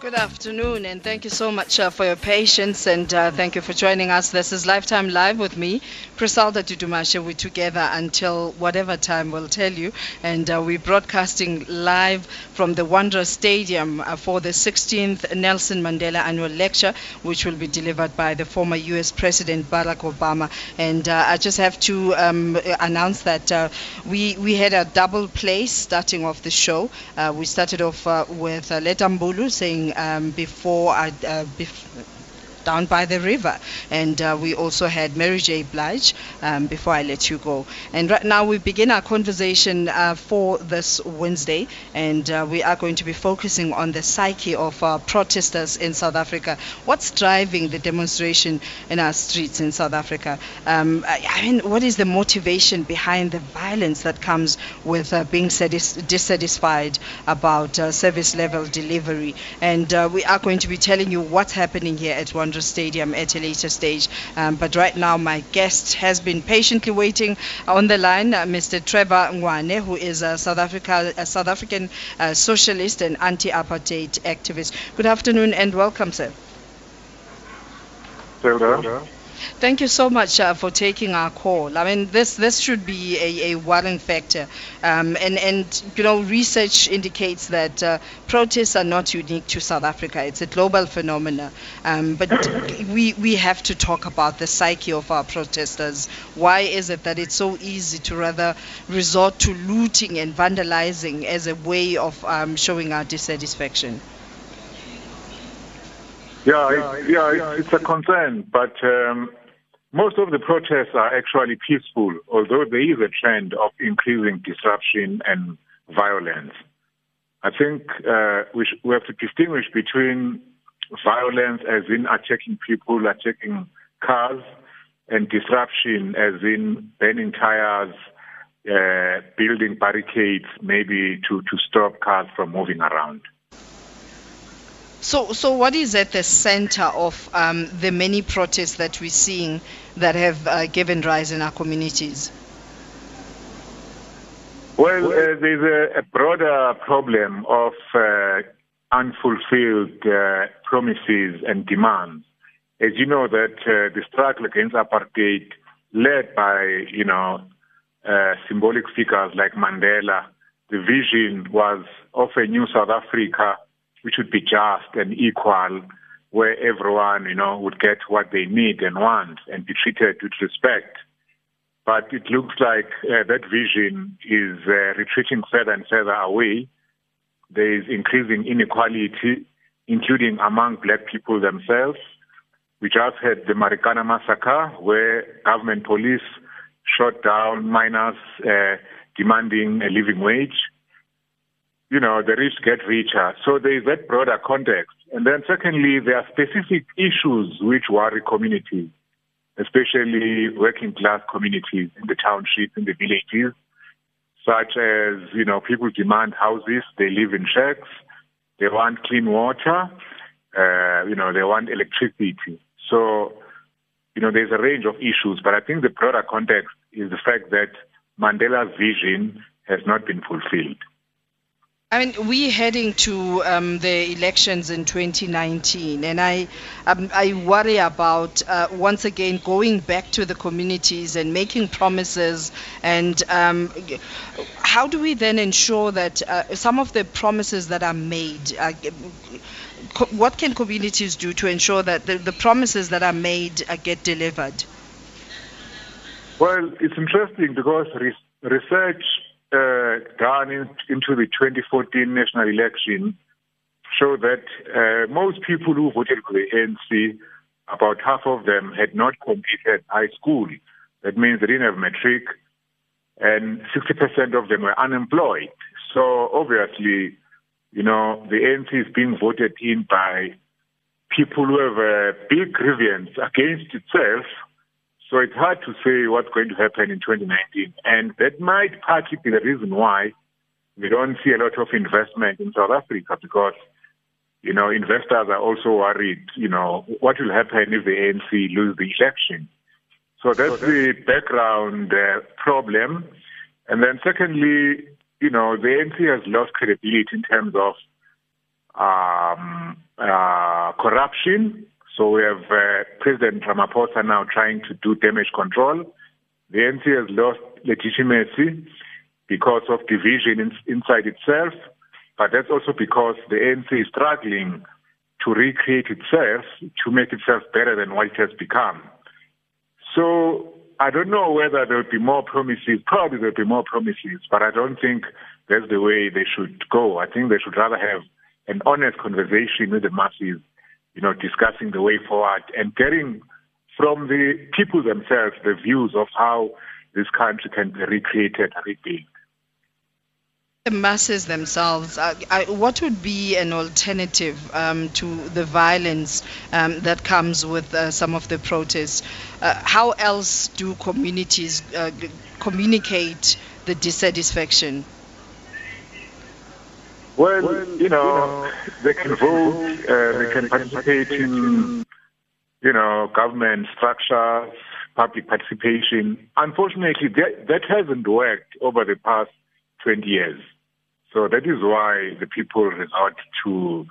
Good afternoon, and thank you so much uh, for your patience and uh, thank you for joining us. This is Lifetime Live with me, Prisalda Tutumashe. We're together until whatever time we'll tell you, and uh, we're broadcasting live from the Wanderers Stadium uh, for the 16th Nelson Mandela Annual Lecture, which will be delivered by the former U.S. President Barack Obama. And uh, I just have to um, announce that uh, we we had a double play starting off the show. we started off with uh, Letambulu saying before I, uh, bef- down by the river. And uh, we also had Mary J. Blige um, before I let you go. And right now we begin our conversation uh, for this Wednesday, and uh, we are going to be focusing on the psyche of uh, protesters in South Africa. What's driving the demonstration in our streets in South Africa? Um, I mean, what is the motivation behind the violence that comes with uh, being dissatisfied about uh, service level delivery? And we are going to be telling you what's happening here at Wonder Stadium at a later stage. Um, but right now, my guest has been patiently waiting on the line, uh, Mr. Trevor Ngwane, who is a South, Africa, a South African uh, socialist and anti-apartheid activist. Good afternoon and welcome, sir. Hello. Thank you so much uh, for taking our call. I mean, this this should be a, a worrying factor, um, and and you know, research indicates that uh, protests are not unique to South Africa. It's a global phenomenon. Um, but we we have to talk about the psyche of our protesters. Why is it that it's so easy to rather resort to looting and vandalizing as a way of um, showing our dissatisfaction? Yeah, it, yeah, it's a concern, but um, most of the protests are actually peaceful, although there is a trend of increasing disruption and violence. I think uh, we, sh- we have to distinguish between violence as in attacking people, attacking cars, and disruption as in burning tires, uh, building barricades, maybe to, to stop cars from moving around. So, so what is at the center of um, the many protests that we're seeing that have uh, given rise in our communities? Well, uh, there's a, a, broader problem of uh, unfulfilled uh, promises and demands. As you know, that uh, the struggle against apartheid, led by you know uh, symbolic figures like Mandela, the vision was of a new South Africa which would be just and equal, where everyone, you know, would get what they need and want and be treated with respect. But it looks like uh, that vision is uh, retreating further and further away. There is increasing inequality, including among black people themselves. We just had the Marikana massacre, where government police shot down miners uh, demanding a living wage you know, the rich get richer. So there is that broader context. And then secondly, there are specific issues which worry communities, especially working class communities in the townships, in the villages, such as, you know, people demand houses, they live in shacks, they want clean water, uh, you know, they want electricity. So, you know, there's a range of issues, but I think the broader context is the fact that Mandela's vision has not been fulfilled. I mean, we're heading to um, the elections in 2019, and I, um, I worry about uh, once again going back to the communities and making promises. And um, how do we then ensure that uh, some of the promises that are made, uh, what can communities do to ensure that the, the promises that are made uh, get delivered? Well, it's interesting because research uh, in, into the 2014 national election show that uh, most people who voted for the ANC, about half of them had not completed high school. That means they didn't have matric, and 60% of them were unemployed. So obviously, you know, the ANC is being voted in by people who have a big grievance against itself so it's hard to say what's going to happen in 2019. And that might partly be the reason why we don't see a lot of investment in South Africa because, you know, investors are also worried, you know, what will happen if the ANC lose the election. So that's the background uh, problem. And then secondly, you know, the ANC has lost credibility in terms of um, uh, corruption. So we have uh, President Ramaphosa now trying to do damage control. The ANC has lost legitimacy because of division in, inside itself, but that's also because the ANC is struggling to recreate itself, to make itself better than what it has become. So I don't know whether there will be more promises. Probably there will be more promises, but I don't think that's the way they should go. I think they should rather have an honest conversation with the masses, you know, discussing the way forward and getting from the people themselves the views of how this country can be recreated, rebuilt. The masses themselves, uh, I, what would be an alternative um, to the violence um, that comes with uh, some of the protests? Uh, how else do communities uh, communicate the dissatisfaction? Well, you know, they can vote, uh, they can participate in you know, government structures, public participation. Unfortunately, that, that hasn't worked over the past 20 years. So that is why the people resort to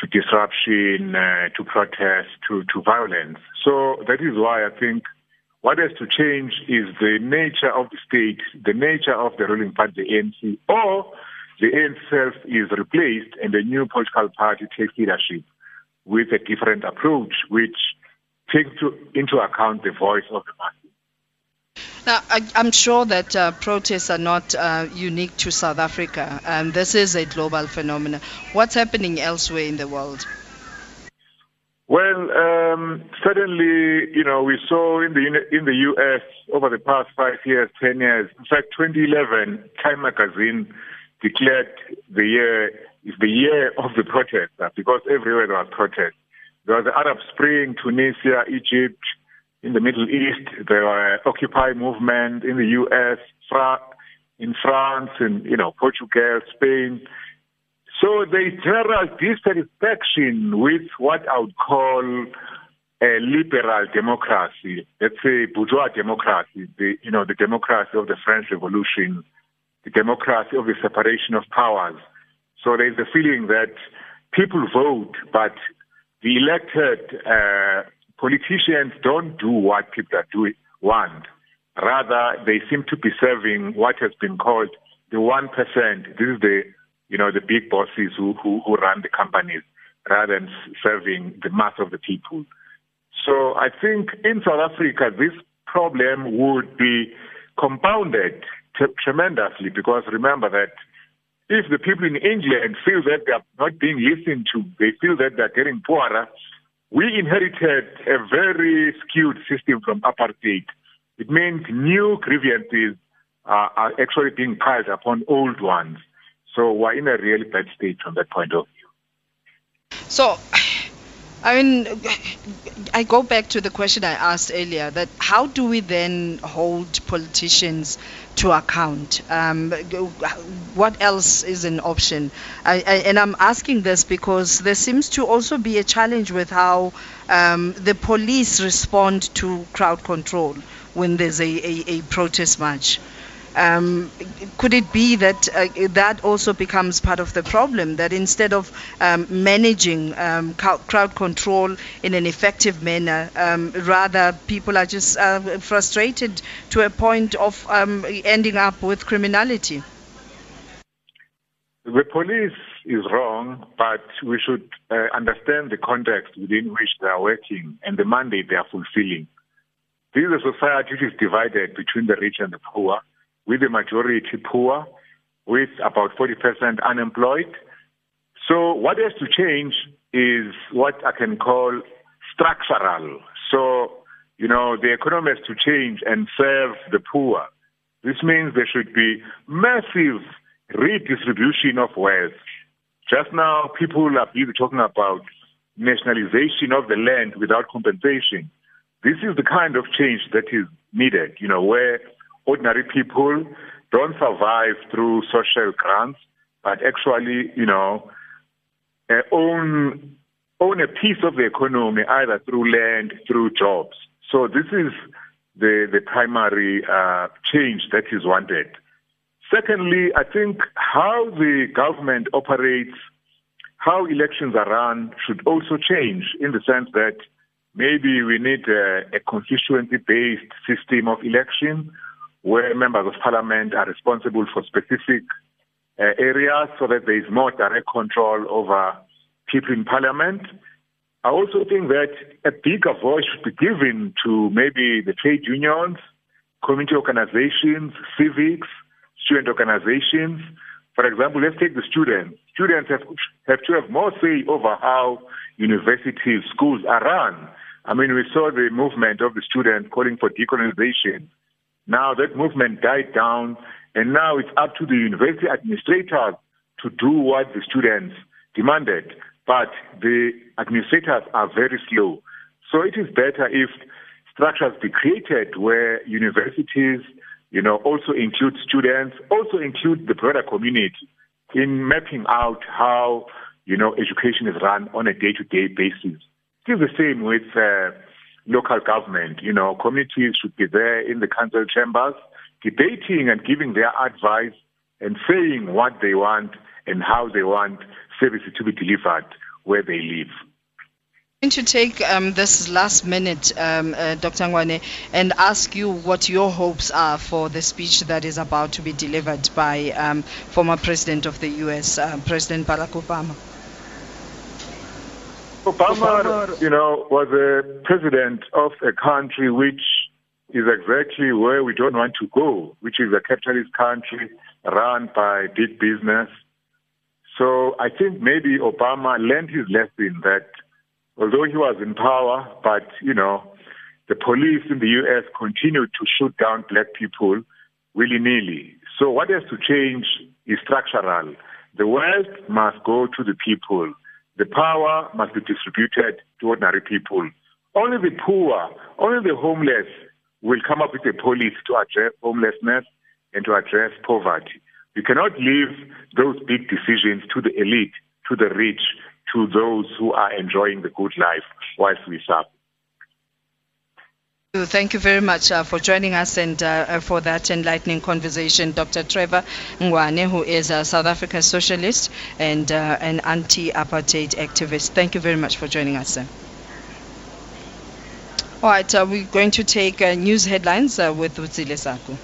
to disruption, uh, to protest, to, to violence. So that is why I think what has to change is the nature of the state, the nature of the ruling party, the ANC, or the ANC itself is replaced and a new political party takes leadership with a different approach, which takes to, into account the voice of the masses. Now, I, am sure that uh, protests are not uh, unique to South Africa. Um, this is a global phenomenon. What's happening elsewhere in the world? Well, um, certainly, you know, we saw in the in the U.S. over the past five years, ten years. In fact, 2011, Time Magazine declared the year is the year of the protester uh, because everywhere there was protest. There was the Arab Spring, Tunisia, Egypt, in the Middle East, there were Occupy movement in the U.S., Fra- in France, and you know Portugal, Spain. So there is general dissatisfaction with what I would call a liberal democracy, let's say bourgeois democracy, the you know the democracy of the French Revolution, the democracy of the separation of powers. So there's a feeling that people vote, but the elected uh, politicians don't do what people want. Rather, they seem to be serving what has been called the one percent. This is the you know the big bosses who, who who run the companies, rather than serving the mass of the people. So I think in South Africa this problem would be compounded t- tremendously because remember that if the people in England feel that they are not being listened to, they feel that they are getting poorer, we inherited a very skewed system from apartheid. It means new grievances uh, are actually being piled upon old ones. So we're in a really bad state from that point of view. So I mean, I go back to the question I asked earlier that how do we then hold politicians to account? Um, what else is an option? I, I, and I'm asking this because there seems to also be a challenge with how um, the police respond to crowd control when there's a, a, a protest march. Um, could it be that uh, that also becomes part of the problem? That instead of um, managing um, crowd control in an effective manner, um, rather people are just uh, frustrated to a point of um, ending up with criminality? The police is wrong, but we should uh, understand the context within which they are working and the mandate they are fulfilling. This is a society which is divided between the rich and the poor with the majority poor, with about 40% unemployed. So what has to change is what I can call structural. So, you know, the economy has to change and serve the poor. This means there should be massive redistribution of wealth. Just now, people are busy talking about nationalization of the land without compensation. This is the kind of change that is needed, you know, where ordinary people don't survive through social grants, but actually, you know, uh, own own a piece of the economy either through land, through jobs. So this is the the primary uh, change that is wanted. Secondly, I think how the government operates, how elections are run should also change in the sense that maybe we need a, a constituency-based system of election where members of parliament are responsible for specific uh, areas so that there is more direct control over people in parliament. I also think that a bigger voice should be given to maybe the trade unions, community organizations, civics, student organizations. For example, let's take the students. Students have, have to have more say over how universities, schools are run. I mean, we saw the movement of the students calling for decolonization. Now that movement died down, and now it's up to the university administrators to do what the students demanded. But the administrators are very slow. So it is better if structures be created where universities, you know, also include students, also include the broader community in mapping out how, you know, education is run on a day-to-day basis. Is the same with uh, local government. You know, communities should be there in the council chambers debating and giving their advice and saying what they want and how they want services to be delivered where they live. I'm going to take um, this last minute, um, uh, Dr. Ngwane, and ask you what your hopes are for the speech that is about to be delivered by um, former President of the U.S., uh, President Barack Obama. Obama, you know, was a president of a country which is exactly where we don't want to go, which is a capitalist country run by big business. So I think maybe Obama learned his lesson that although he was in power, but, you know, the police in the U.S. continued to shoot down black people willy-nilly. So what has to change is structural. The wealth must go to the people. The power must be distributed to ordinary people. Only the poor, only the homeless will come up with a policy to address homelessness and to address poverty. You cannot leave those big decisions to the elite, to the rich, to those who are enjoying the good life whilst we suffer. Thank you very much uh, for joining us and uh, for that enlightening conversation, Dr. Trevor Ngwane, who is a South African socialist and uh, an anti-apartheid activist. Thank you very much for joining us, sir. All right, uh, we're going to take uh, news headlines uh, with Utsile Saku.